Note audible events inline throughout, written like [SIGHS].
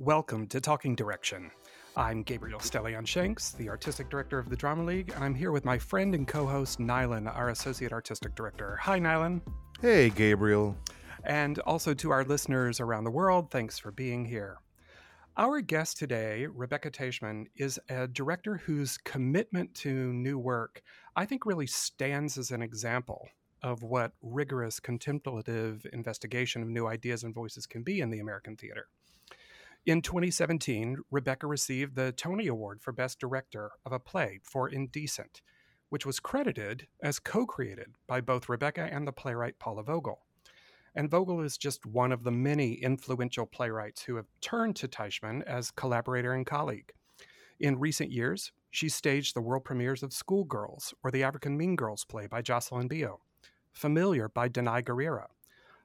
Welcome to Talking Direction. I'm Gabriel Stelian Shanks, the Artistic Director of the Drama League, and I'm here with my friend and co host Nilan, our Associate Artistic Director. Hi, Nilan. Hey, Gabriel. And also to our listeners around the world, thanks for being here. Our guest today, Rebecca Taichman, is a director whose commitment to new work I think really stands as an example of what rigorous contemplative investigation of new ideas and voices can be in the American theater. In 2017, Rebecca received the Tony Award for Best Director of a Play for Indecent, which was credited as co created by both Rebecca and the playwright Paula Vogel. And Vogel is just one of the many influential playwrights who have turned to Taichman as collaborator and colleague. In recent years, she staged the world premieres of Schoolgirls or the African Mean Girls play by Jocelyn Bioh, Familiar by Danai Gurira,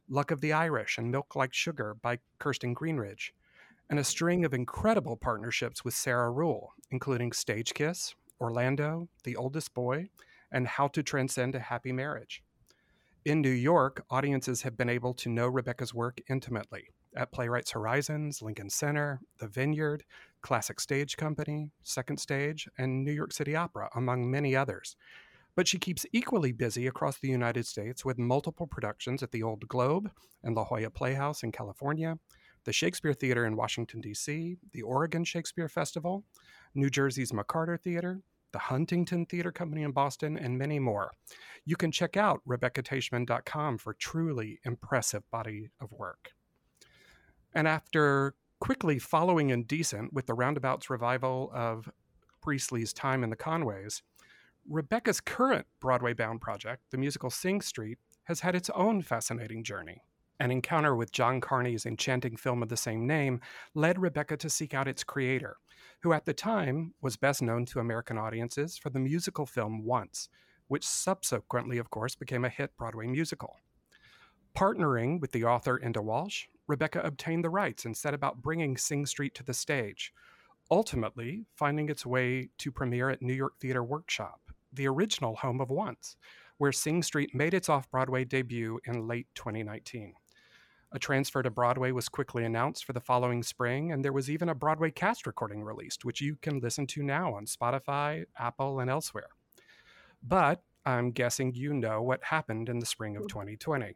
Luck of the Irish and Milk Like Sugar by Kirsten Greenidge, and a string of incredible partnerships with Sarah Ruhl, including Stage Kiss, Orlando, The Oldest Boy, and How to Transcend a Happy Marriage. In New York, audiences have been able to know Rebecca's work intimately at Playwrights Horizons, Lincoln Center, The Vineyard, Classic Stage Company, Second Stage, and New York City Opera, among many others. But she keeps equally busy across the United States with multiple productions at the Old Globe and La Jolla Playhouse in California, the Shakespeare Theater in Washington, D.C., the Oregon Shakespeare Festival, New Jersey's McCarter Theater, the Huntington Theater Company in Boston, and many more. You can check out RebeccaTaichman.com for truly impressive body of work. And after quickly following Indecent with the Roundabouts revival of Priestley's Time and the Conways, Rebecca's current Broadway bound project, the musical Sing Street, has had its own fascinating journey. An encounter with John Carney's enchanting film of the same name led Rebecca to seek out its creator, who at the time was best known to American audiences for the musical film Once, which subsequently, of course, became a hit Broadway musical. Partnering with the author Enda Walsh, Rebecca obtained the rights and set about bringing Sing Street to the stage, ultimately finding its way to premiere at New York Theater Workshop, the original home of Once, where Sing Street made its off Broadway debut in late 2019. A transfer to Broadway was quickly announced for the following spring, and there was even a Broadway cast recording released, which you can listen to now on Spotify, Apple, and elsewhere. But I'm guessing you know what happened in the spring of hmm. 2020.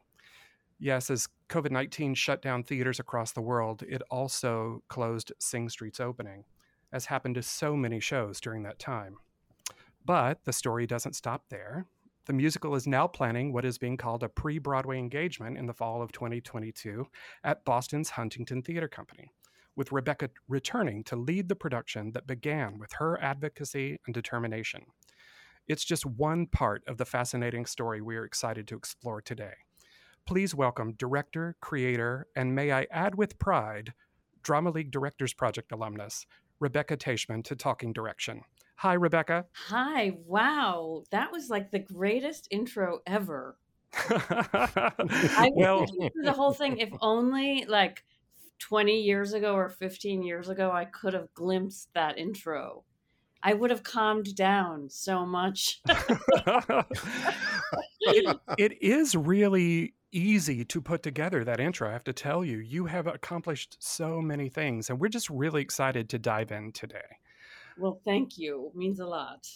Yes, as COVID 19 shut down theaters across the world, it also closed Sing Street's opening, as happened to so many shows during that time. But the story doesn't stop there. The musical is now planning what is being called a pre Broadway engagement in the fall of 2022 at Boston's Huntington Theater Company, with Rebecca returning to lead the production that began with her advocacy and determination. It's just one part of the fascinating story we are excited to explore today. Please welcome director, creator, and may I add with pride, Drama League Directors Project alumnus, Rebecca Taichman, to Talking Direction. Hi, Rebecca. Hi. Wow. That was like the greatest intro ever. I [LAUGHS] well, the whole thing. If only like 20 years ago or 15 years ago, I could have glimpsed that intro. I would have calmed down so much. [LAUGHS] it, it is really easy to put together that intro. I have to tell you, you have accomplished so many things, and we're just really excited to dive in today. Well, thank you. It means a lot.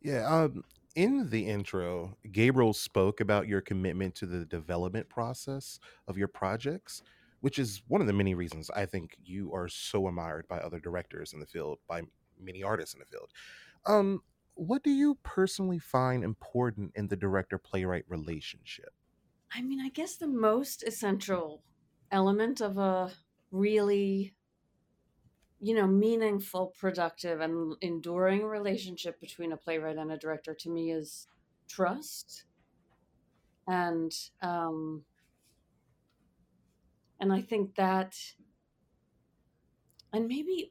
Yeah. Um, in the intro, Gabriel spoke about your commitment to the development process of your projects, which is one of the many reasons I think you are so admired by other directors in the field, by many artists in the field. Um, what do you personally find important in the director playwright relationship? I mean, I guess the most essential element of a really you know, meaningful, productive, and enduring relationship between a playwright and a director to me is trust. And um, and I think that, and maybe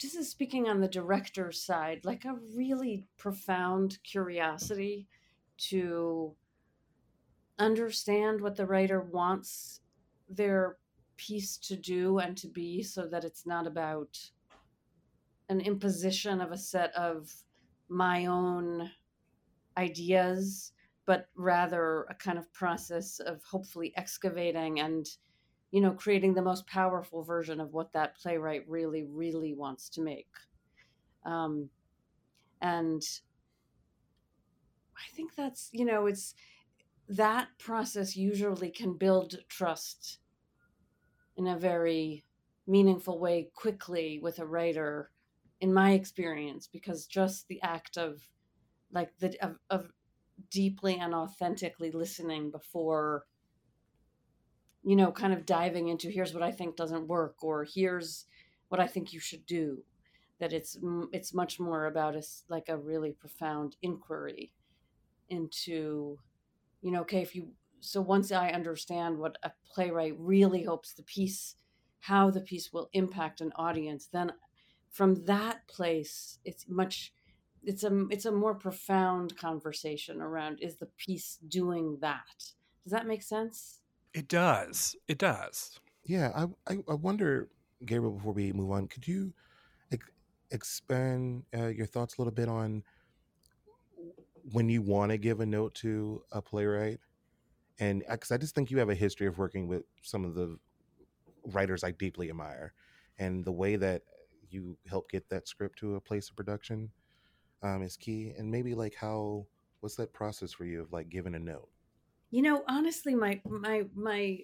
this is speaking on the director's side, like a really profound curiosity to understand what the writer wants their piece to do and to be so that it's not about an imposition of a set of my own ideas but rather a kind of process of hopefully excavating and you know, creating the most powerful version of what that playwright really, really wants to make. Um, and I think that's, you know, it's that process usually can build trust in a very meaningful way quickly with a writer in my experience because just the act of like the of, of deeply and authentically listening before you know kind of diving into here's what i think doesn't work or here's what i think you should do that it's it's much more about a like a really profound inquiry into you know okay if you so once i understand what a playwright really hopes the piece how the piece will impact an audience then from that place it's much it's a it's a more profound conversation around is the piece doing that? Does that make sense? It does. It does. Yeah i i, I wonder gabriel before we move on could you ex- expand uh, your thoughts a little bit on when you want to give a note to a playwright and because uh, i just think you have a history of working with some of the writers i deeply admire and the way that you help get that script to a place of production um, is key and maybe like how what's that process for you of like giving a note? You know honestly my my my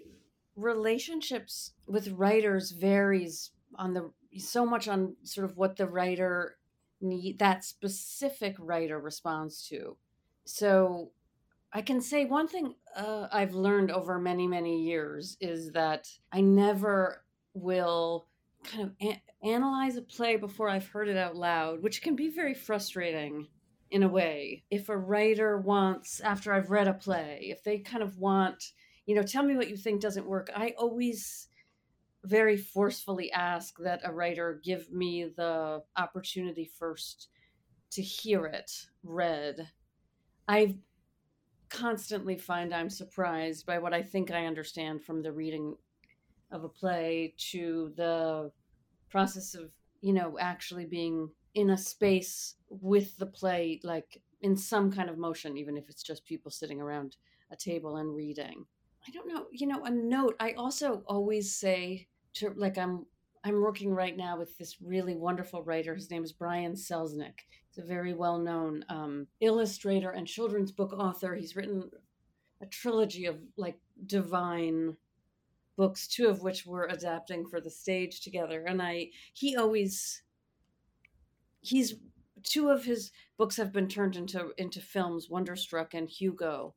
relationships with writers varies on the so much on sort of what the writer need that specific writer responds to. So i can say one thing uh, i've learned over many many years is that i never will kind of a- analyze a play before I've heard it out loud, which can be very frustrating in a way. If a writer wants, after I've read a play, if they kind of want, you know, tell me what you think doesn't work, I always very forcefully ask that a writer give me the opportunity first to hear it read. I constantly find I'm surprised by what I think I understand from the reading of a play to the process of you know actually being in a space with the play like in some kind of motion even if it's just people sitting around a table and reading. I don't know you know a note i also always say to like i'm i'm working right now with this really wonderful writer. His name is brian selznick. He's a very well-known um, illustrator and children's book author. He's written a trilogy of like divine books, two of which we're adapting for the stage together. And I, he always, he's two of his books have been turned into into films, Wonderstruck and Hugo,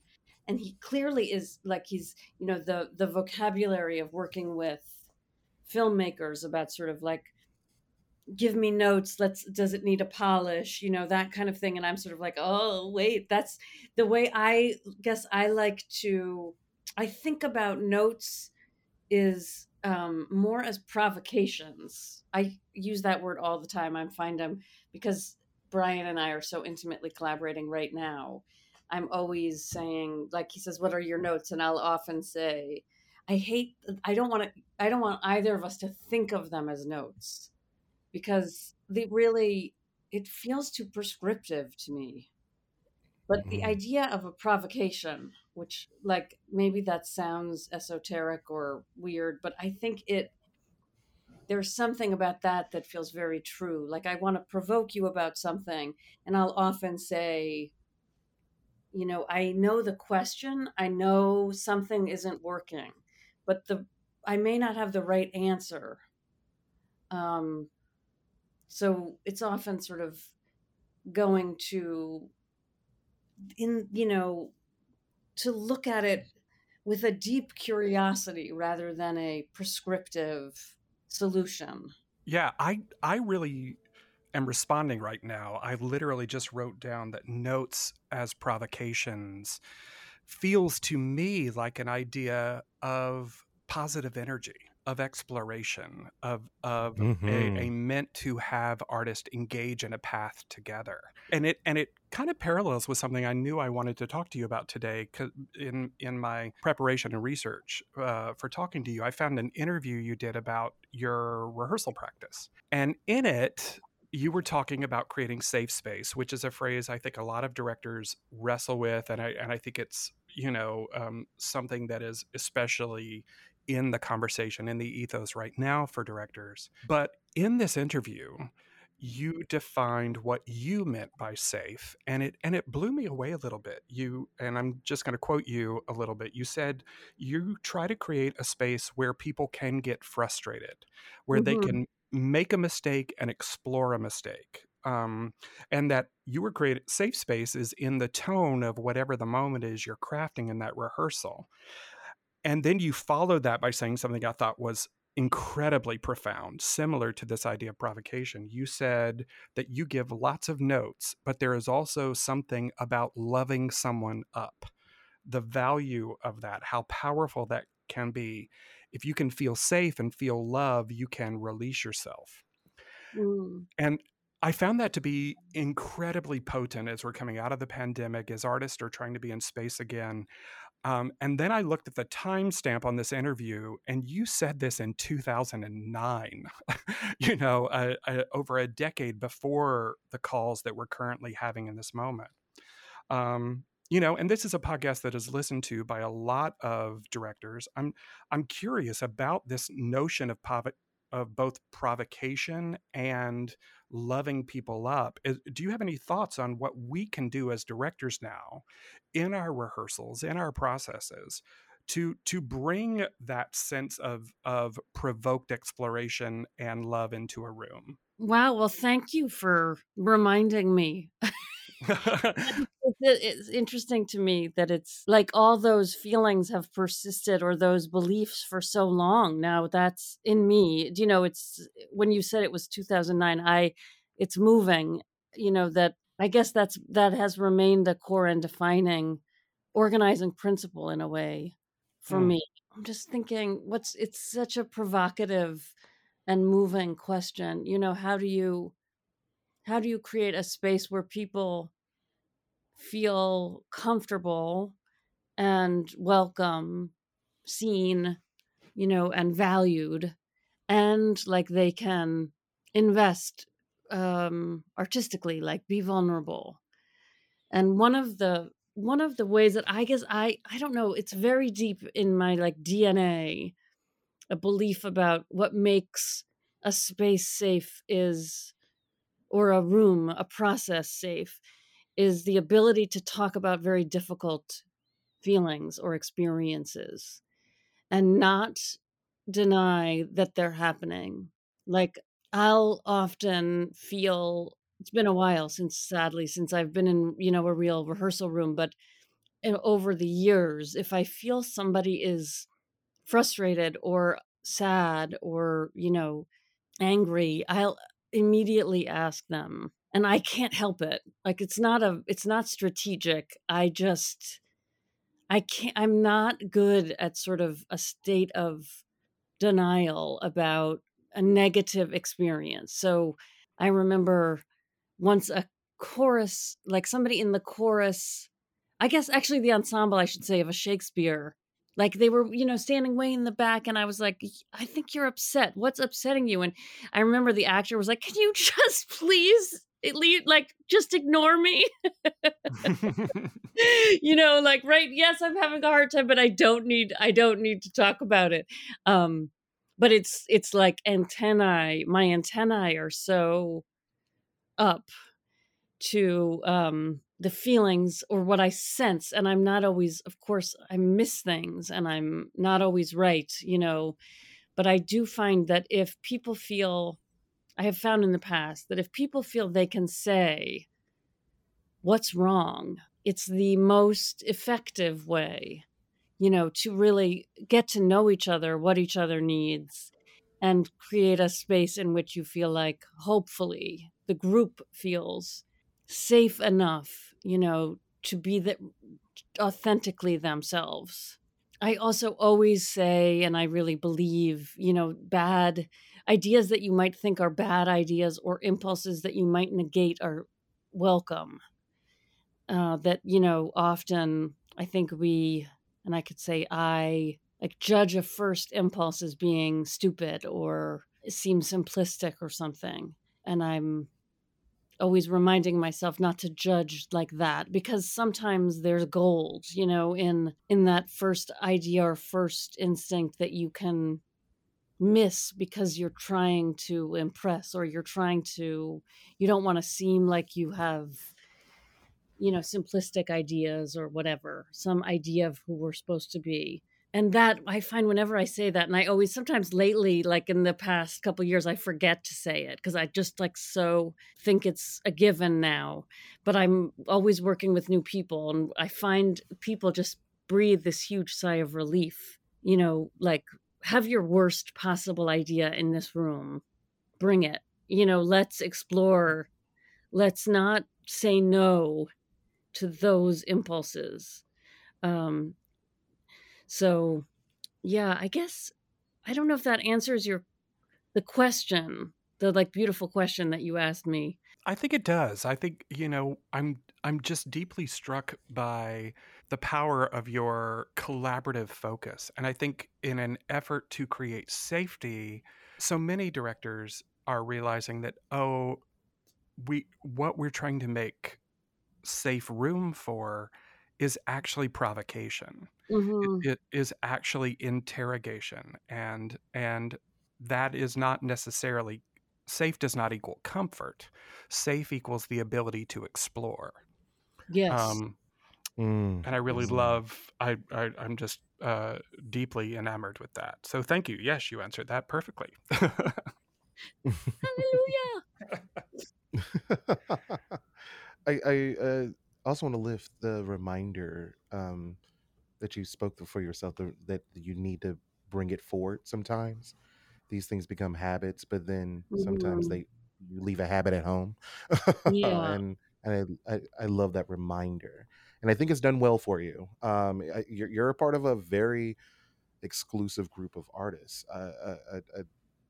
and he clearly is like he's you know the the vocabulary of working with filmmakers about sort of like give me notes let's does it need a polish you know that kind of thing and i'm sort of like oh wait that's the way i guess i like to i think about notes is um, more as provocations. I use that word all the time. I find them because Brian and I are so intimately collaborating right now. I'm always saying, like he says, "What are your notes?" And I'll often say, "I hate. I don't want to. I don't want either of us to think of them as notes because they really. It feels too prescriptive to me. But mm-hmm. the idea of a provocation, which, like, maybe that sounds esoteric or weird, but I think it, there's something about that that feels very true. Like, I want to provoke you about something, and I'll often say, you know, I know the question, I know something isn't working, but the, I may not have the right answer. Um, so it's often sort of going to in you know to look at it with a deep curiosity rather than a prescriptive solution. Yeah, I I really am responding right now. I literally just wrote down that notes as provocations feels to me like an idea of positive energy of exploration of of mm-hmm. a, a, mm-hmm. meant to have artists engage in a path together and it and it kind of parallels with something I knew I wanted to talk to you about today in in my preparation and research uh, for talking to you I found an interview you did about your rehearsal practice and in it you were talking about creating safe space, which is a phrase I think a lot of directors wrestle with, and I and I think it's you know um, something that is especially in the conversation, in the ethos right now for directors. But in this interview, you defined what you meant by safe and it and it blew me away a little bit you and i'm just going to quote you a little bit you said you try to create a space where people can get frustrated where mm-hmm. they can make a mistake and explore a mistake um, and that you were created safe space is in the tone of whatever the moment is you're crafting in that rehearsal and then you followed that by saying something i thought was incredibly profound, similar to this idea of provocation. You said that you give lots of notes, but there is also something about loving someone up. The value of that, how powerful that can be. If you can feel safe and feel love, you can release yourself. Mm. And I found that to be incredibly potent as we're coming out of the pandemic, as artists are trying to be in space again. Um, and then I looked at the timestamp on this interview, and you said this in 2009, [LAUGHS] you know, uh, uh, over a decade before the calls that we're currently having in this moment. Um, you know, and this is a podcast that is listened to by a lot of directors. I'm I'm curious about this notion of of both provocation and loving people up. Do you have any thoughts on what we can do as directors now in our rehearsals, in our processes? to to bring that sense of of provoked exploration and love into a room. Wow, well thank you for reminding me. [LAUGHS] [LAUGHS] it's, interesting to me that it's like all those feelings have persisted or those beliefs for so long. Now that's in me. You know it's when you said it was 2009 i it's moving you know that i guess that's that has remained the core and defining organizing principle in a way for mm. me. I'm just thinking what's it's such a provocative and moving question. You know how do you how do you create a space where people feel comfortable and welcome seen you know and valued and like they can invest um artistically like be vulnerable? And one of the one of the ways that i guess i i don't know it's very deep in my like dna a belief about what makes a space safe is or a room a process safe is the ability to talk about very difficult feelings or experiences and not deny that they're happening. Like I'll often feel it's been a while since sadly since I've been in you know a real rehearsal room but eh, over the years if I feel somebody is frustrated or sad or you know angry I'll immediately ask them and I can't help it like it's not a it's not strategic I just I can't I'm not good at sort of a state of denial about a negative experience. So I remember once a chorus, like somebody in the chorus, I guess actually the ensemble, I should say, of a Shakespeare. Like they were, you know, standing way in the back, and I was like, I think you're upset. What's upsetting you? And I remember the actor was like, Can you [LAUGHS] just please like just ignore me [LAUGHS] [LAUGHS] you know like right yes i'm having a hard time but i don't need i don't need to talk about it um but it's it's like antennae my antennae are so up to um the feelings or what i sense and i'm not always of course i miss things and i'm not always right you know but i do find that if people feel i have found in the past that if people feel they can say what's wrong? it's the most effective way you know, to really get to know each other, what each other needs, and create a space in which you feel like, hopefully, the group feels safe enough, you know, to be the, authentically themselves. I also always say, and I really believe, you know, bad ideas that you might think are bad ideas or impulses that you might negate are welcome. Uh, that, you know, often I think we and I could say I like judge a first impulse as being stupid or seems simplistic or something. And I'm always reminding myself not to judge like that because sometimes there's gold you know in in that first idea or first instinct that you can miss because you're trying to impress or you're trying to you don't want to seem like you have you know simplistic ideas or whatever some idea of who we're supposed to be and that i find whenever i say that and i always sometimes lately like in the past couple years i forget to say it because i just like so think it's a given now but i'm always working with new people and i find people just breathe this huge sigh of relief you know like have your worst possible idea in this room. Bring it. You know let's explore. Let's not say no to those impulses. Um so, yeah, I guess I don't know if that answers your the question, the like beautiful question that you asked me. I think it does. I think, you know, I'm I'm just deeply struck by the power of your collaborative focus. And I think in an effort to create safety, so many directors are realizing that oh, we what we're trying to make safe room for is actually provocation. Mm-hmm. It, it is actually interrogation, and and that is not necessarily safe. Does not equal comfort. Safe equals the ability to explore. Yes. Um, mm, and I really mm-hmm. love. I, I am just uh, deeply enamored with that. So thank you. Yes, you answered that perfectly. Hallelujah. [LAUGHS] I I uh, also want to lift the reminder um, that you spoke for yourself that you need to bring it forward sometimes these things become habits but then sometimes mm-hmm. they you leave a habit at home [LAUGHS] yeah. and and I, I, I love that reminder and i think it's done well for you um I, you're, you're a part of a very exclusive group of artists uh, a, a, a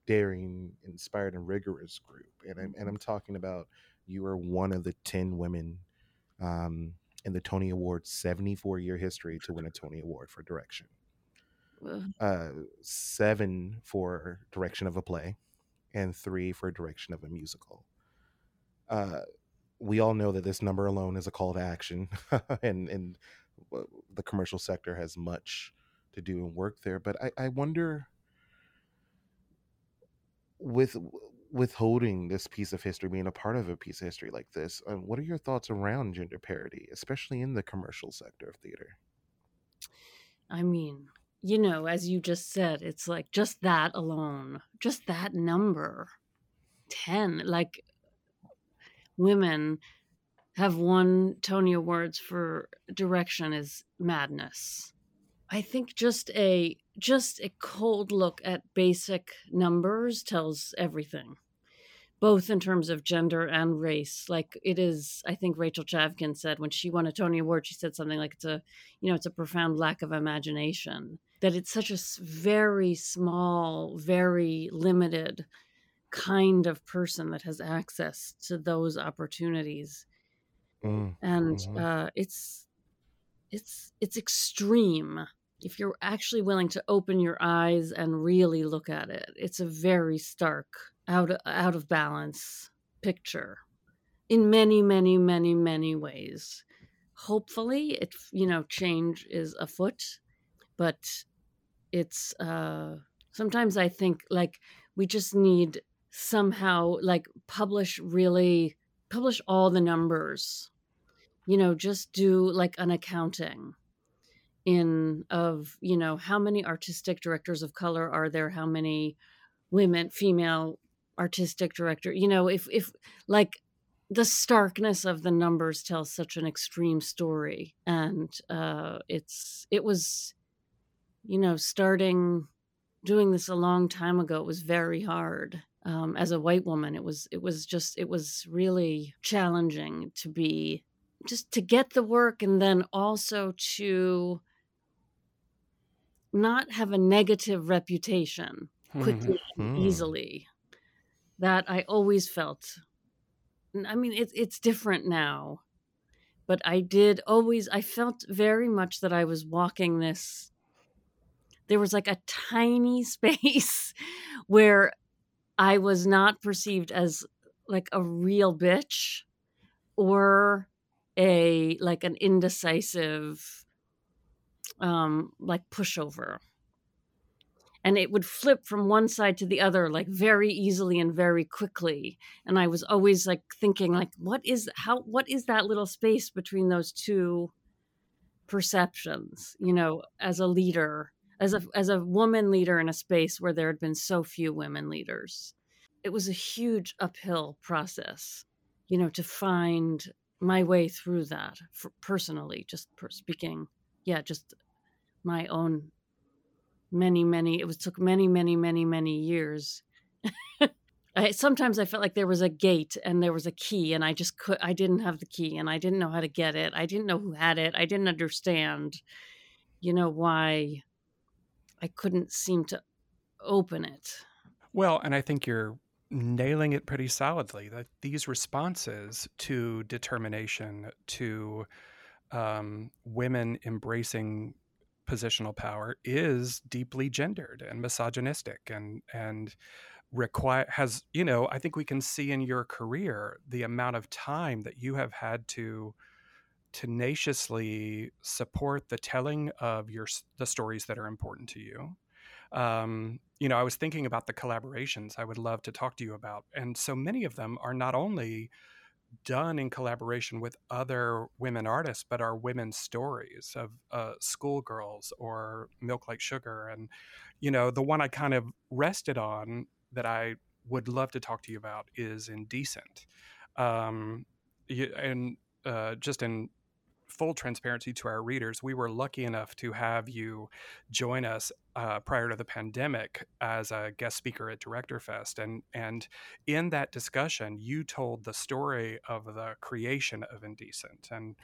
daring inspired and rigorous group and I'm, and mm-hmm. I'm talking about you are one of the 10 women um, in the Tony Awards 74 year history to win a Tony Award for direction. Uh, seven for direction of a play, and three for direction of a musical. Uh, we all know that this number alone is a call to action, [LAUGHS] and and the commercial sector has much to do and work there. But I, I wonder with withholding this piece of history, being a part of a piece of history like this, um, what are your thoughts around gender parity, especially in the commercial sector of theater? I mean, you know, as you just said, it's like just that alone, just that number 10, like women have won Tony Awards for direction is madness. I think just a just a cold look at basic numbers tells everything both in terms of gender and race. Like it is, I think Rachel Chavkin said when she won a Tony Award, she said something like it's a, you know, it's a profound lack of imagination. That it's such a very small, very limited kind of person that has access to those opportunities, mm. and mm-hmm. uh, it's it's it's extreme. If you're actually willing to open your eyes and really look at it, it's a very stark out out of balance picture in many many many many ways. Hopefully it you know change is afoot but it's uh sometimes i think like we just need somehow like publish really publish all the numbers. You know just do like an accounting in of you know how many artistic directors of color are there? How many women female artistic director you know if if like the starkness of the numbers tells such an extreme story and uh it's it was you know starting doing this a long time ago it was very hard um, as a white woman it was it was just it was really challenging to be just to get the work and then also to not have a negative reputation quickly mm-hmm. and hmm. easily that I always felt. I mean, it's it's different now, but I did always. I felt very much that I was walking this. There was like a tiny [LAUGHS] space where I was not perceived as like a real bitch or a like an indecisive um like pushover and it would flip from one side to the other like very easily and very quickly and i was always like thinking like what is how what is that little space between those two perceptions you know as a leader as a as a woman leader in a space where there had been so few women leaders? It was a huge uphill process you know to find my way through that for personally just per speaking yeah just my own many many it was took many many many many years. [LAUGHS] I, sometimes i felt like there was a gate and there was a key and i just could i didn't have the key and i didn't know how to get it. I didn't know who had it. I didn't understand you know why i couldn't seem to open it. Well and i think you're nailing it pretty solidly that these responses to determination to um, women embracing positional power is deeply gendered and misogynistic and and require has you know i think we can see in your career the amount of time that you have had to tenaciously support the telling of your the stories that are important to you. Um, you know i was thinking about the collaborations i would love to talk to you about and so many of them are not only done in collaboration with other women artists, but are women's stories of uh, schoolgirls or Milk Like Sugar. And, you know, the one I kind of rested on that I would love to talk to you about is Indecent. Um, and uh, just in full transparency to our readers, we were lucky enough to have you join us uh, prior to the pandemic as a guest speaker at Director Fest, and and in that discussion, you told the story of the creation of Indecent, and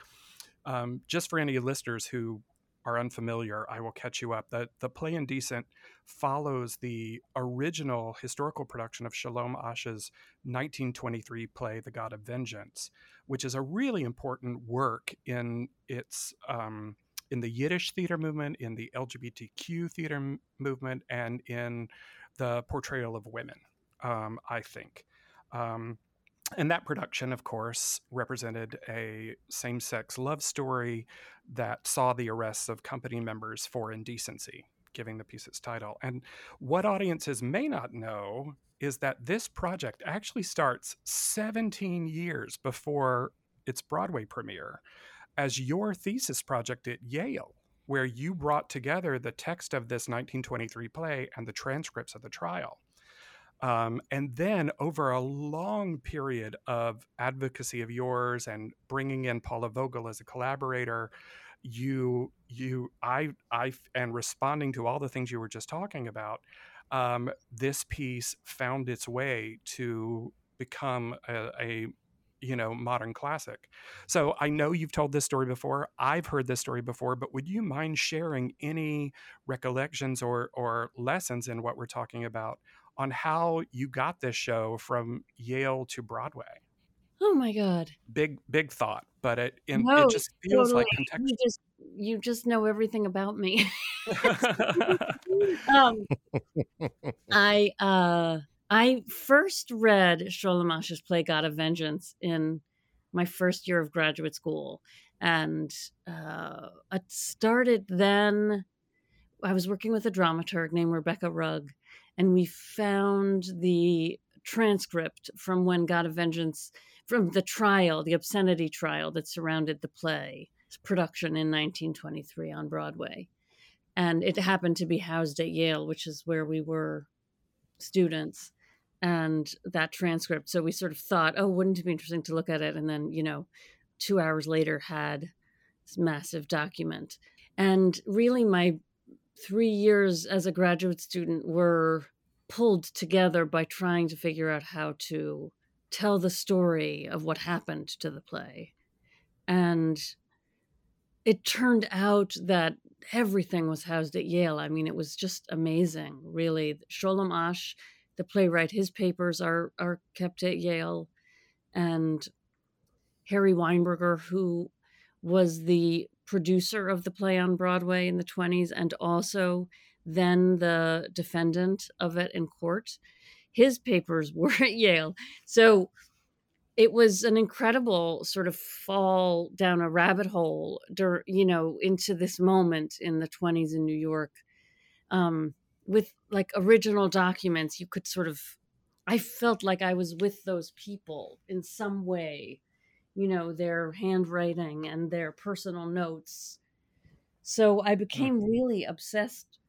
um, just for any listeners who are unfamiliar, I will catch you up. The, the play Indecent follows the original historical production of Sholem Asch's 1923 play, The God of Vengeance, which is a really important work in its um, in the Yiddish theater movement, in the LGBTQ theater m- movement, and in the portrayal of women. Um, I think. Um, and that production, of course, represented a same sex love story that saw the arrests of company members for indecency, giving the piece its title. And what audiences may not know is that this project actually starts 17 years before its Broadway premiere as your thesis project at Yale, where you brought together the text of this 1923 play and the transcripts of the trial. Um, and then over a long period of advocacy of yours and bringing in Paula Vogel as a collaborator, you you I I and responding to all the things you were just talking about, um, this piece found its way to become a, a you know modern classic. So i know you've told this story before i've heard this story before but would you mind sharing any recollections or or lessons in what we're talking about on how you got this show from Yale to Broadway. Oh my God! Big big thought, but it it, no, it just feels totally. like contextual. You just you just know everything about me. [LAUGHS] [LAUGHS] um, I uh, I first read Sholem Asch's play God of Vengeance in my first year of graduate school, and uh, it started then. I was working with a dramaturg named Rebecca Rugg, and we found the transcript from when God of Vengeance, from the trial, the obscenity trial that surrounded the play production in 1923 on Broadway. And it happened to be housed at Yale, which is where we were students. And that transcript. So we sort of thought, oh, wouldn't it be interesting to look at it? And then, you know, two hours later had this massive document. And really, my three years as a graduate student were pulled together by trying to figure out how to tell the story of what happened to the play. And it turned out that everything was housed at Yale. I mean, it was just amazing, really. Sholem Asch, the playwright, his papers are are kept at Yale, and Harry Weinberger, who was the producer of the play on Broadway in the 20s and also then the defendant of it in court. His papers [LAUGHS] were at Yale. So it was an incredible sort of fall down a rabbit hole, you know, into this moment in the 20s in New York. Um, with like original documents, you could sort of, I felt like I was with those people in some way, you know, their handwriting and their personal notes. So I became really obsessed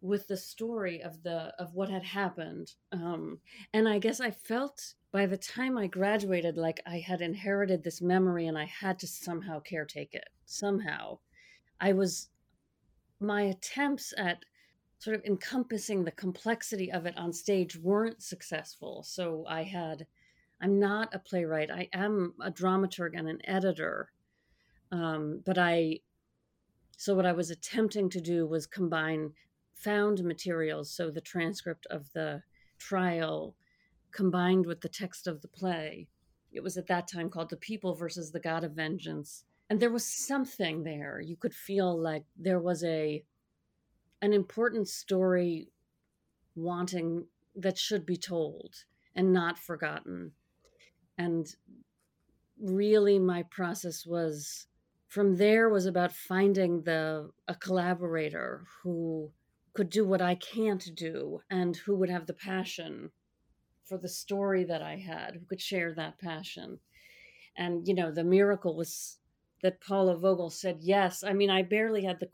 with the story of the of what had happened um and i guess i felt by the time i graduated like i had inherited this memory and i had to somehow caretake it somehow. I was my attempts at sort of encompassing the complexity of it on stage weren't successful. So i had i'm not a playwright i am a dramaturg and an editor um, but i so what i was attempting to do was combine found materials, so the transcript of the trial combined with the text of the play. It was at that time called The People versus the God of Vengeance. And there was something there. You could feel like there was a an important story wanting that should be told and not forgotten. And really my process was from there was about finding the a collaborator who could do what I can't do and who would have the passion for the story that I had, who could share that passion. And, you know, the miracle was that Paula Vogel said yes. I mean, I barely had the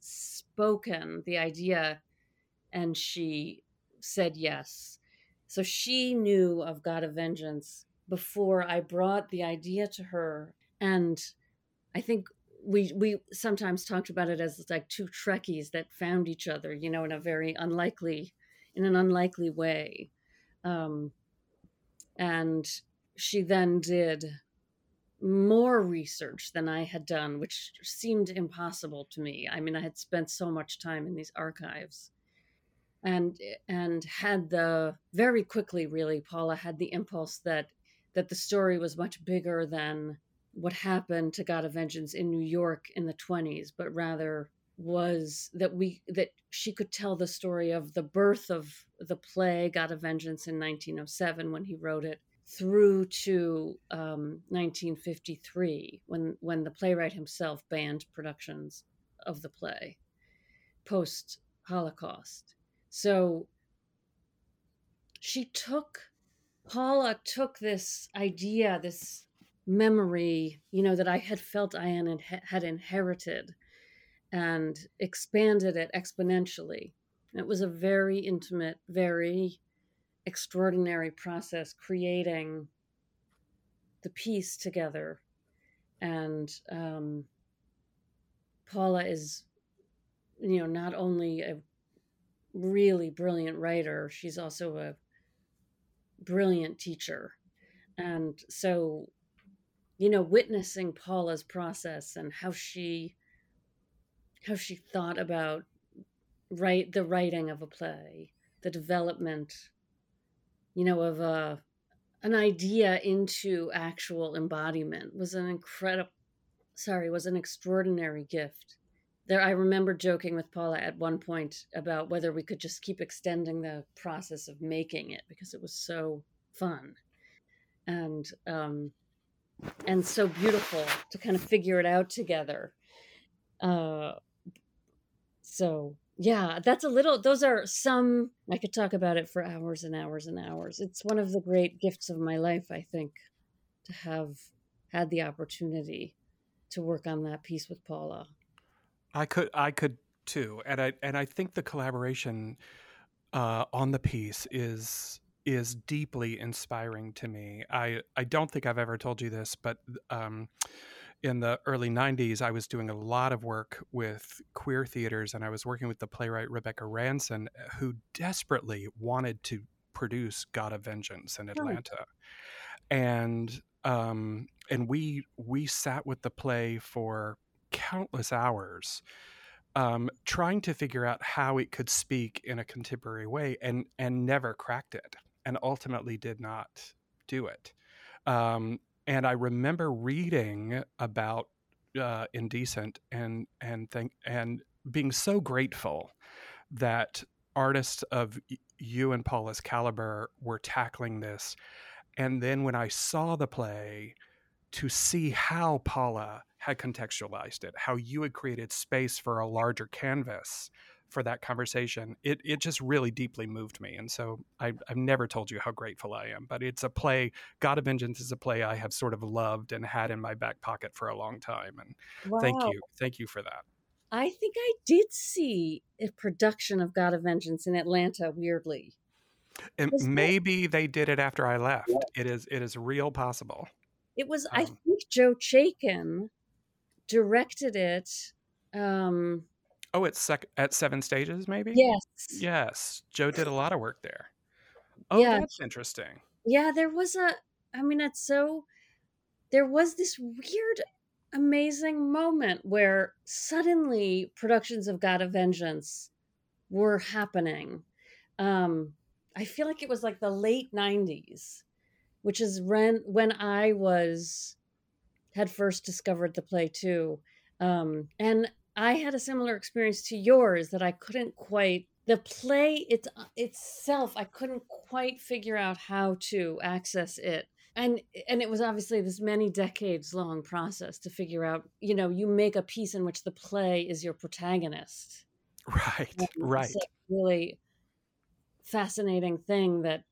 spoken the idea, and she said yes. So she knew of God of Vengeance before I brought the idea to her. And I think we we sometimes talked about it as like two Trekkies that found each other, you know, in a very unlikely, in an unlikely way. Um, and she then did more research than I had done, which seemed impossible to me. I mean, I had spent so much time in these archives, and and had the very quickly, really, Paula had the impulse that that the story was much bigger than what happened to God of Vengeance in New York in the 20s, but rather was that we that she could tell the story of the birth of the play God of Vengeance in 1907 when he wrote it through to um, 1953 when when the playwright himself banned productions of the play post Holocaust. So she took Paula took this idea, this memory, you know, that I had felt I had inherited and expanded it exponentially. It was a very intimate, very extraordinary process creating the piece together. And um, Paula is, you know, not only a really brilliant writer, she's also a brilliant teacher. And so you know, witnessing Paula's process and how she how she thought about write the writing of a play, the development, you know, of a an idea into actual embodiment was an incredible sorry, was an extraordinary gift. There I remember joking with Paula at one point about whether we could just keep extending the process of making it because it was so fun. And um and so beautiful to kind of figure it out together. Uh, so yeah, that's a little. Those are some. I could talk about it for hours and hours and hours. It's one of the great gifts of my life, I think, to have had the opportunity to work on that piece with Paula. I could, I could too, and I and I think the collaboration uh, on the piece is is deeply inspiring to me. I, I don't think I've ever told you this, but um, in the early 90s, I was doing a lot of work with queer theaters, and I was working with the playwright Rebecca Ranson, who desperately wanted to produce God of Vengeance in Atlanta. And um, and we we sat with the play for countless hours um, trying to figure out how it could speak in a contemporary way and and never cracked it and ultimately did not do it. Um, and I remember reading about uh, Indecent and and think and being so grateful that artists of you and Paula's caliber were tackling this And then when I saw the play, to see how Paula had contextualized it, how you had created space for a larger canvas for that conversation, it, it just really deeply moved me. And so I, I've never told you how grateful I am, but it's a play. God of Vengeance is a play I have sort of loved and had in my back pocket for a long time. And wow. thank you. Thank you for that. I think I did see a production of God of Vengeance in Atlanta, weirdly. And maybe they did it after I left. It is it is real possible. It was um, I think Joe Chaikin directed it. Um Oh, it's sec- at seven stages, maybe. Yes. Yes, Joe did a lot of work there. Oh, yeah. that's interesting. Yeah, there was a. I mean, it's so. There was this weird, amazing moment where suddenly productions of God of Vengeance were happening. Um, I feel like it was like the late '90s, which is when when I was had first discovered the play too. Um, and I had a similar experience to yours that I couldn't quite the play it's uh, itself I couldn't quite figure out how to access it. And and it was obviously this many decades long process to figure out, you know, you make a piece in which the play is your protagonist. Right. Right. really fascinating thing that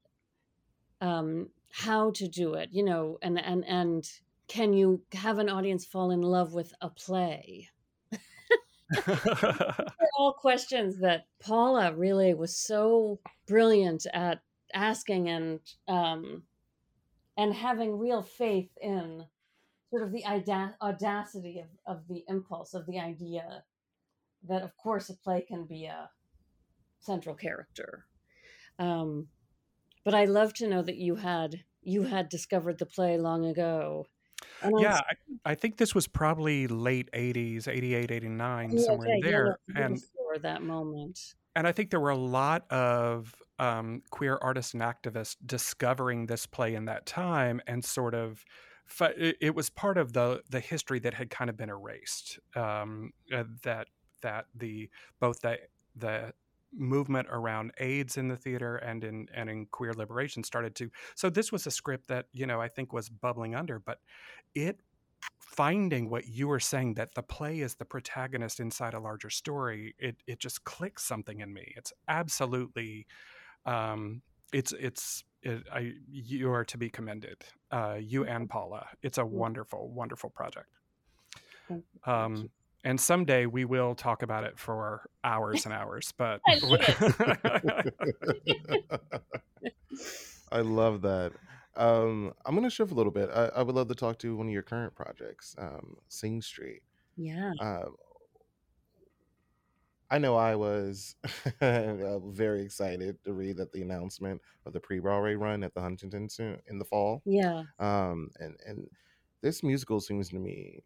um how to do it, you know, and and and can you have an audience fall in love with a play? [LAUGHS] all questions that Paula really was so brilliant at asking and um, and having real faith in sort of the audacity of, of the impulse of the idea that of course a play can be a central character um, but i love to know that you had you had discovered the play long ago yeah, I, I, think this was probably late 80s, 88, 89, yeah, somewhere okay, there. Yeah, and for that moment. And I think there were a lot of um, queer artists and activists discovering this play in that time and sort of it was part of the the history that had kind of been erased um, uh, that that the both the the movement around AIDS in the theater and in and in queer liberation started to. So this was a script that you know I think was bubbling under, but it finding what you were saying that the play is the protagonist inside a larger story. It it just clicks something in me. It's absolutely, um, it's it's. It, I, you are to be commended, uh, you and Paula. It's a wonderful, wonderful project. Um, and someday we will talk about it for hours and hours but [LAUGHS] I, [LAUGHS] I love that. Um, i'm going to shift a little bit. I, I, would love to talk to one of your current projects um, sing street. Yeah. Uh, I know I was [LAUGHS] uh, very excited to read that the announcement of the pre-Broadway run at the Huntington soon in the fall. Yeah. Um, and and this musical seems to me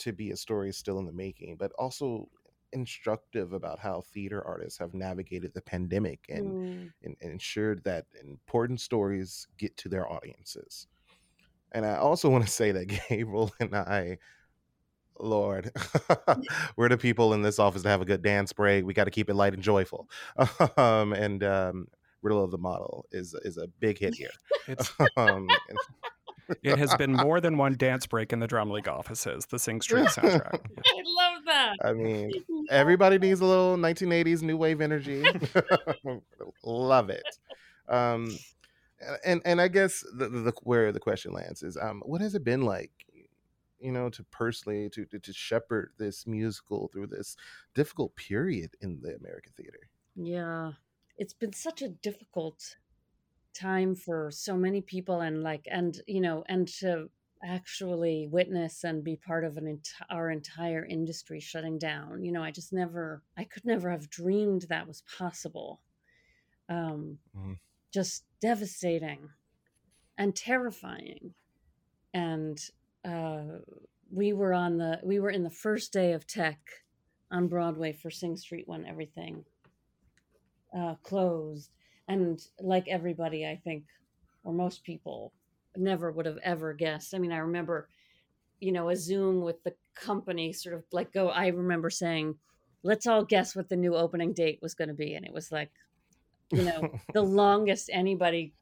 to be a story still in the making, but also instructive about how theater artists have navigated the pandemic and, mm. and, and ensured that important stories get to their audiences. And I also want to say that [LAUGHS] Gabriel and I, Lord, [LAUGHS] we're the people in this office that have a good dance break. We got to keep it light and joyful. [LAUGHS] Um, and um, Riddle of the Model is is a big hit here. um, it has been [LAUGHS] more than one dance break in the Drama League offices. The Sing Street [LAUGHS] soundtrack. I love that. I mean, everybody needs a little 1980s new wave energy. [LAUGHS] love it. Um, and and I guess the, the, where the question lands is, um, what has it been like? You know, to personally to, to to shepherd this musical through this difficult period in the American theater. Yeah, it's been such a difficult time for so many people and like and you know and to actually witness and be part of an ent- our entire industry shutting down you know i just never i could never have dreamed that was possible. Um mm. just devastating and terrifying. And uh we were on the we were in the first day of tech on broadway for sing street when everything uh closed and like everybody i think or most people never would have ever guessed i mean i remember you know a zoom with the company sort of like go i remember saying let's all guess what the new opening date was going to be and it was like you know [LAUGHS] the longest anybody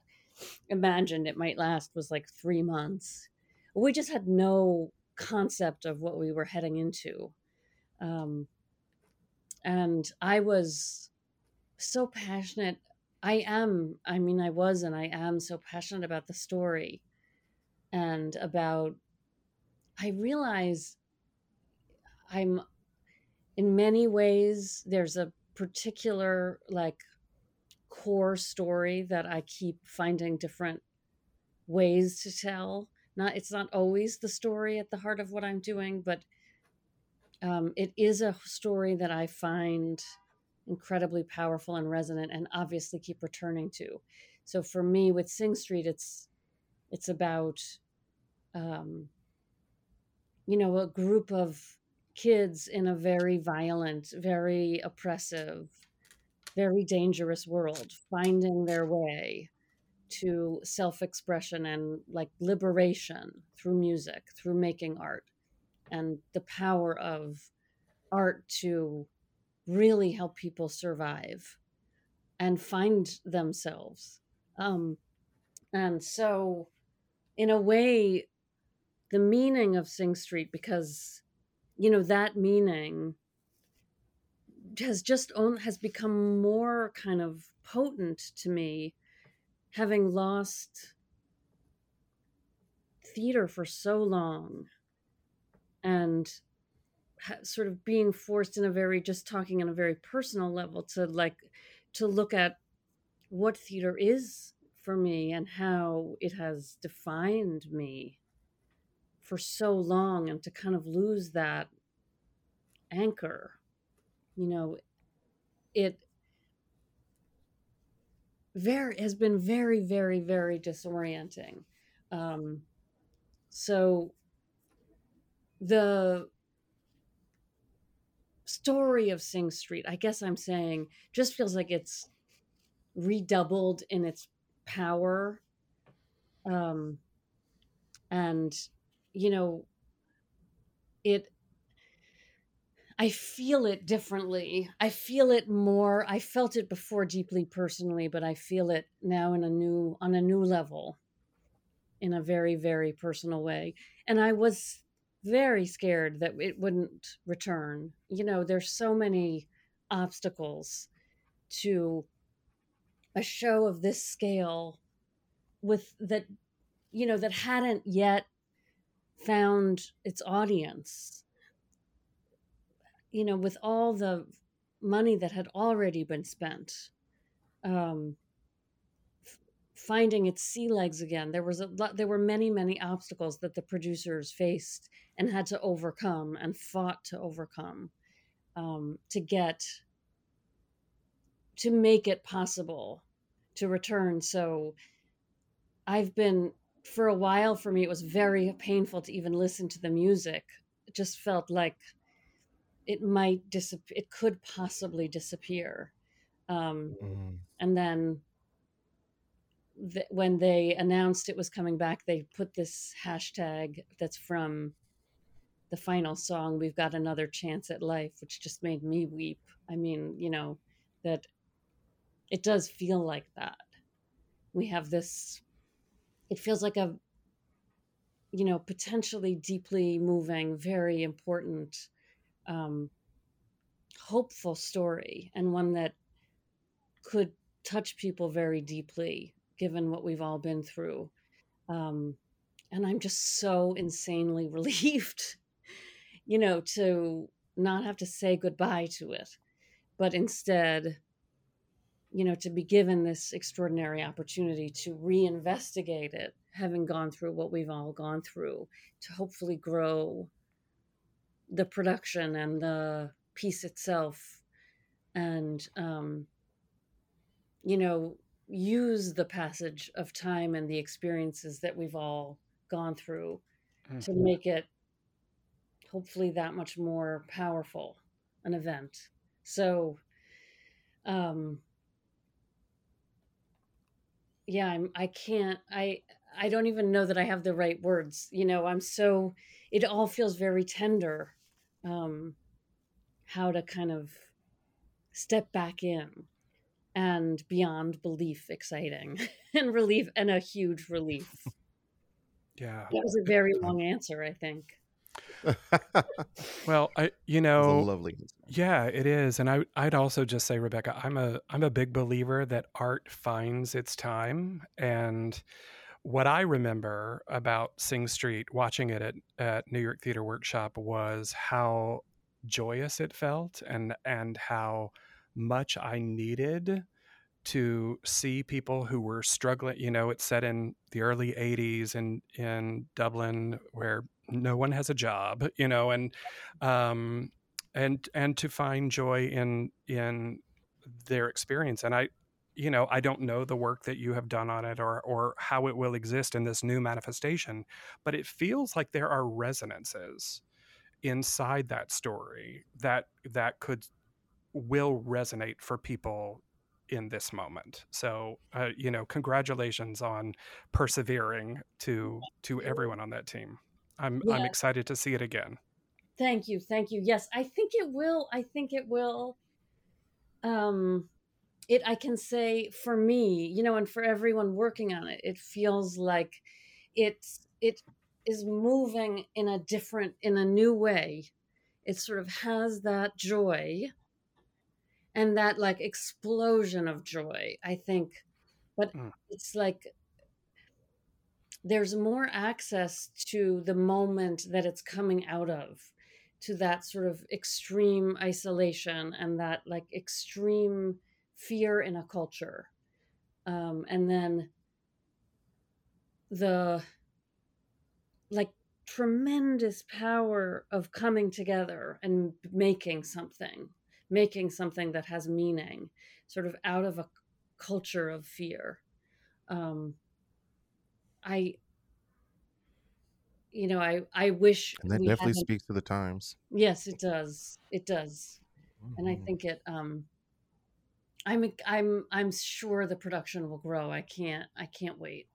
imagined it might last was like three months. We just had no concept of what we were heading into. Um, and I was so passionate. I am, I mean, I was and I am so passionate about the story and about, I realize I'm in many ways, there's a particular like core story that I keep finding different ways to tell. Not it's not always the story at the heart of what I'm doing, but um, it is a story that I find incredibly powerful and resonant, and obviously keep returning to. So for me, with Sing Street, it's it's about um, you know a group of kids in a very violent, very oppressive, very dangerous world finding their way to self expression and like liberation through music, through making art, and the power of art to really help people survive and find themselves. Um, and so, in a way, the meaning of Sing Street, because you know that meaning has just own, has become more kind of potent to me having lost theater for so long and sort of being forced in a very just talking on a very personal level to like to look at what theater is for me and how it has defined me for so long and to kind of lose that anchor you know it very has been very very very disorienting. Um so the story of sing street i guess i'm saying just feels like it's redoubled in its power um and you know, it I feel it differently. I feel it more. I felt it before deeply personally, but I feel it now in a new on a new level in a very very personal way. And I was very scared that it wouldn't return. You know, there's so many obstacles to a show of this scale with that you know that hadn't yet found its audience you know with all the money that had already been spent um, finding its sea legs again. There was a lot there were many many obstacles that the producers faced and had to overcome and fought to overcome um, to get to make it possible to return. So i've been for a while for me it was very painful to even listen to the music. It just felt like it might disappear it could possibly disappear. Um, mm. and then th- when they announced it was coming back they put this hashtag that's from the final song we've got another chance at life which just made me weep. I mean you know that it does feel like that. We have this it feels like a you know potentially deeply moving very important um, hopeful story and one that could touch people very deeply given what we've all been through. Um, and i'm just so insanely [LAUGHS] relieved you know to not have to say goodbye to it but instead you know, to be given this extraordinary opportunity to reinvestigate it, having gone through what we've all gone through, to hopefully grow the production and the piece itself, and, um, you know, use the passage of time and the experiences that we've all gone through mm-hmm. to make it hopefully that much more powerful an event. So, um, yeah i'm i can't i i don't even know that i have the right words you know i'm so it all feels very tender um how to kind of step back in and beyond belief exciting [LAUGHS] and relief and a huge relief. Yeah. That was a very long answer, I think. well, I you know lovely. Yeah, it is. And I I'd also just say Rebecca, I'm a I'm a big believer that art finds its time and what I remember about Sing Street watching it at, at New York Theater Workshop was how joyous it felt and and how much I needed to see people who were struggling. You know, it's set in the early 80s in, in Dublin where no one has a job, you know, and, um, and, and to find joy in, in their experience. And I, you know, I don't know the work that you have done on it or, or how it will exist in this new manifestation, but it feels like there are resonances inside that story that, that could will resonate for people in this moment. So, uh, you know, congratulations on persevering to to everyone on that team. I'm I'm excited to see it again. Thank you, thank you. Yes, I think it will. I think it will. Um, it I can say for me, you know, and for everyone working on it, it feels like it's it is moving in a different, in a new way. It sort of has that joy and that like explosion of joy i think. But mm. it's like there's more access to the moment that it's coming out of to that sort of extreme isolation and that like extreme fear in a culture. Um, and then the like tremendous power of coming together and making something making something that has meaning, sort of out of a culture of fear. Um, I, you know, I I wish and that definitely speaks to the times. Yes, it does. It does, mm-hmm. and I mm-hmm. think it. Um, I'm I'm I'm sure the production will grow. I can't I can't wait.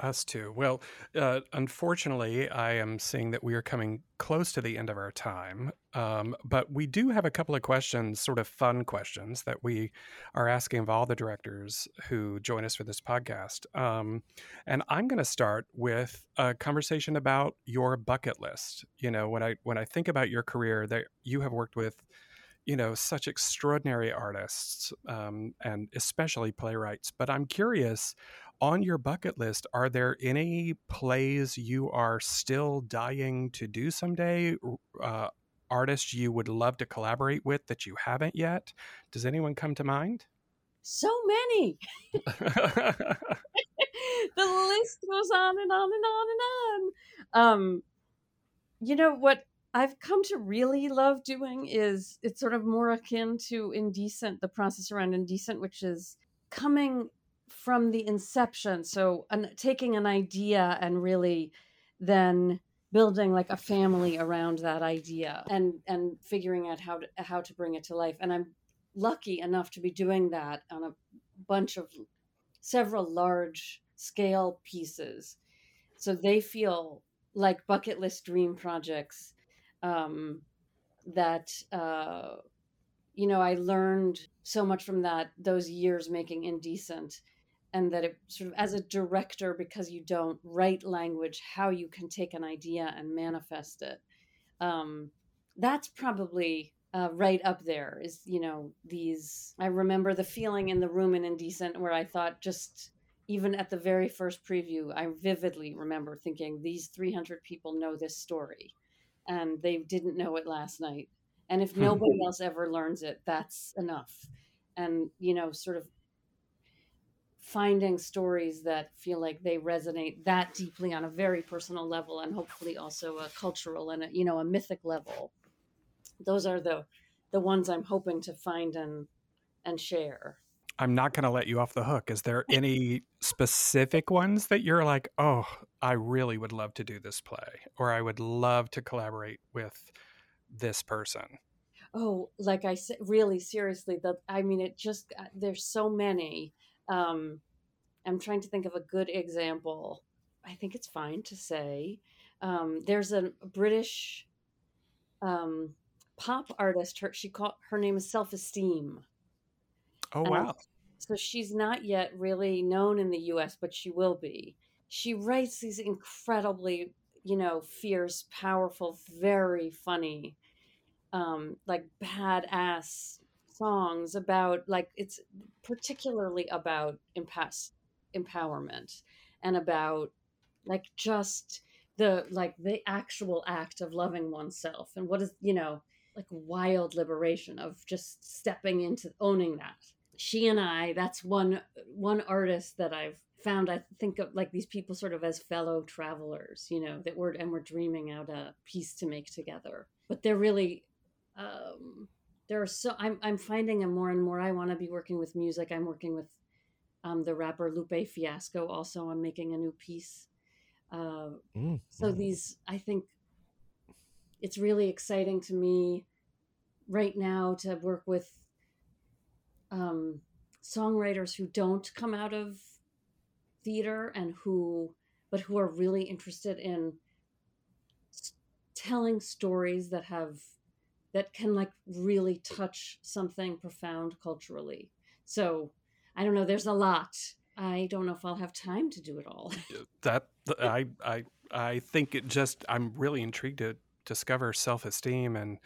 Us too. Well, uh, unfortunately, I am seeing that we are coming close to the end of our time. Um, but we do have a couple of questions, sort of fun questions, that we are asking of all the directors who join us for this podcast. Um, and I'm going to start with a conversation about your bucket list. You know, when I when I think about your career, that you have worked with you know such extraordinary artists um, and especially playwrights but i'm curious on your bucket list, are there any plays you are still dying to do someday? Uh, artists you would love to collaborate with that you haven't yet? Does anyone come to mind? So many. [LAUGHS] [LAUGHS] the list goes on and on and on and on. Um, you know what I've come to really love doing is it's sort of more akin to indecent, the process around indecent, which is coming from the inception so an, taking an idea and really then building like a family around that idea and and figuring out how to how to bring it to life and i'm lucky enough to be doing that on a bunch of several large scale pieces. So they feel like bucket list dream projects um, that uh, you know i learned so much from that those years making indecent and that it sort of as a director because you don't write language how you can take an idea and manifest it. Um, that's probably uh, right up there is you know these i remember the feeling in the room in indecent where i thought just even at the very first preview i vividly remember thinking these 300 people know this story and they didn't know it last night. And if [LAUGHS] nobody else ever learns it that's enough. And you know sort of finding stories that feel like they resonate that deeply on a very personal level and hopefully also a cultural and a, you know a mythic level those are the the ones i'm hoping to find and and share i'm not going to let you off the hook is there [LAUGHS] any specific ones that you're like oh i really would love to do this play or i would love to collaborate with this person oh like i said really seriously that i mean it just uh, there's so many um, I'm trying to think of a good example. I think it's fine to say. Um, there's a British um, pop artist. Her she called her name is Self Esteem. Oh wow! so she's not yet really known in the US, but she will be. She writes these incredibly, you know, fierce, powerful, very funny, um, like badass songs about like it's particularly about impasse empowerment and about like just the like the actual act of loving oneself and what is you know like wild liberation of just stepping into owning that she and i that's one one artist that i've found i think of like these people sort of as fellow travelers you know that we're and we're dreaming out a piece to make together. But they're really um there are so i'm, I'm finding a more and more. I want to be working with music. I'm working with um, the rapper lupe fiasco also on making a new piece. Uh, mm, so mm. these i think it's really exciting to me right now to work with um, songwriters who don't come out of theater and who but who are really interested in telling stories that have that can like really touch something profound culturally so i don't know there's a lot i don't know if i'll have time to do it all [LAUGHS] that i i i think it just i'm really intrigued to discover self esteem and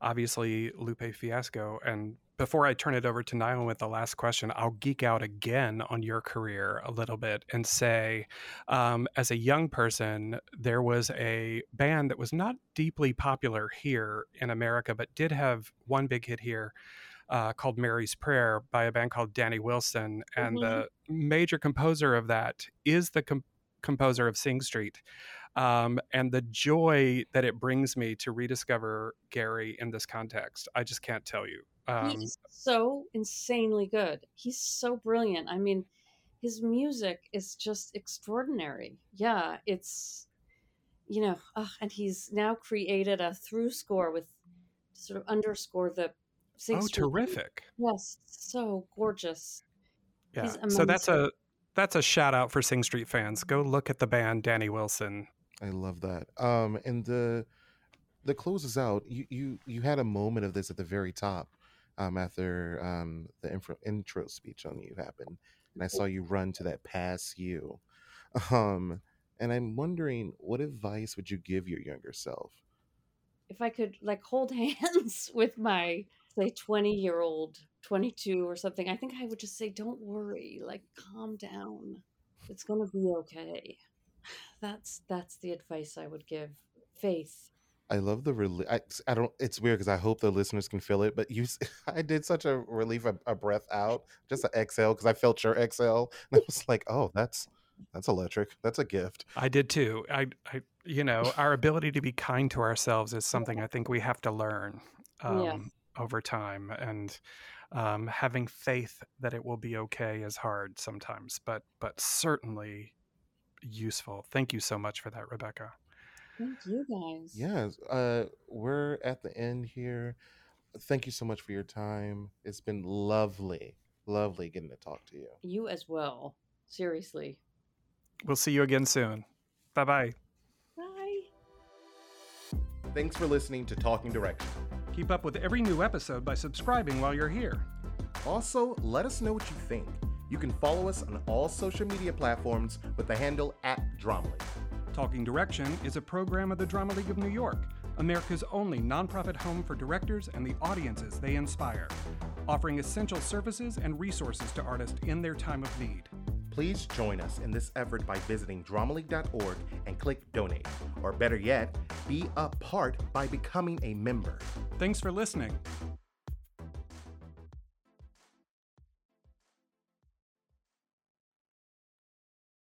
obviously Lupe Fiasco. And before I turn it over to Nilan with the last question, I'll geek out again on your career a little bit and say, um, as a young person, there was a band that was not deeply popular here in America, but did have one big hit here. Uh, called Mary's Prayer by a band called Danny Wilson. And mm-hmm. the major composer of that is the com- composer of Sing Street um, and the joy that it brings me to rediscover Gary in this context. I just can't tell you. Um, He's so insanely good. He's so brilliant. I mean, his music is just extraordinary. Yeah, it's you know, uh, and he's now created a through score with sort of underscore the. Sing Street. Oh, terrific! Yes, so gorgeous. Yeah, so that's a that's a shout out for Sing Street fans. Go look at the band Danny Wilson. I love that. Um, and the the closes out. You you you had a moment of this at the very top, um, after um the intro, intro speech on you happened, and I saw you run to that pass you, [LAUGHS] um, and I'm wondering what advice would you give your younger self? If I could like hold [LAUGHS] hands with my say 20 year old 22 or something i think i would just say don't worry like calm down it's going to be okay [SIGHS] that's that's the advice I would give. Faith. I love the relief. I, I don't. It's weird because I hope the listeners can feel it. But you, [LAUGHS] I did such a relief, a, a breath out, just an exhale because I felt your exhale, [LAUGHS] and I was like, oh, that's that's electric. That's a gift. I did too. I, I, you know, our ability to be kind to ourselves is something I think we have to learn um, yes. over time, and um, having faith that it will be okay is hard sometimes. But, but certainly useful. Thank you so much for that, Rebecca. Thank you guys. Yes, uh, we're at the end here. Thank you so much for your time. It's been lovely, lovely getting to talk to you. You as well. Seriously. We'll see you again soon. Bye-bye. Bye. Thanks for listening to Talking Direction. Keep up with every new episode by subscribing while you're here. Also, let us know what you think. You can follow us on all social media platforms with the handle at Drama League. Talking Direction is a program of the Drama League of New York, America's only nonprofit home for directors and the audiences they inspire, offering essential services and resources to artists in their time of need. Please join us in this effort by visiting dramaleague.org and click donate. Or better yet, be a part by becoming a member. Thanks for listening.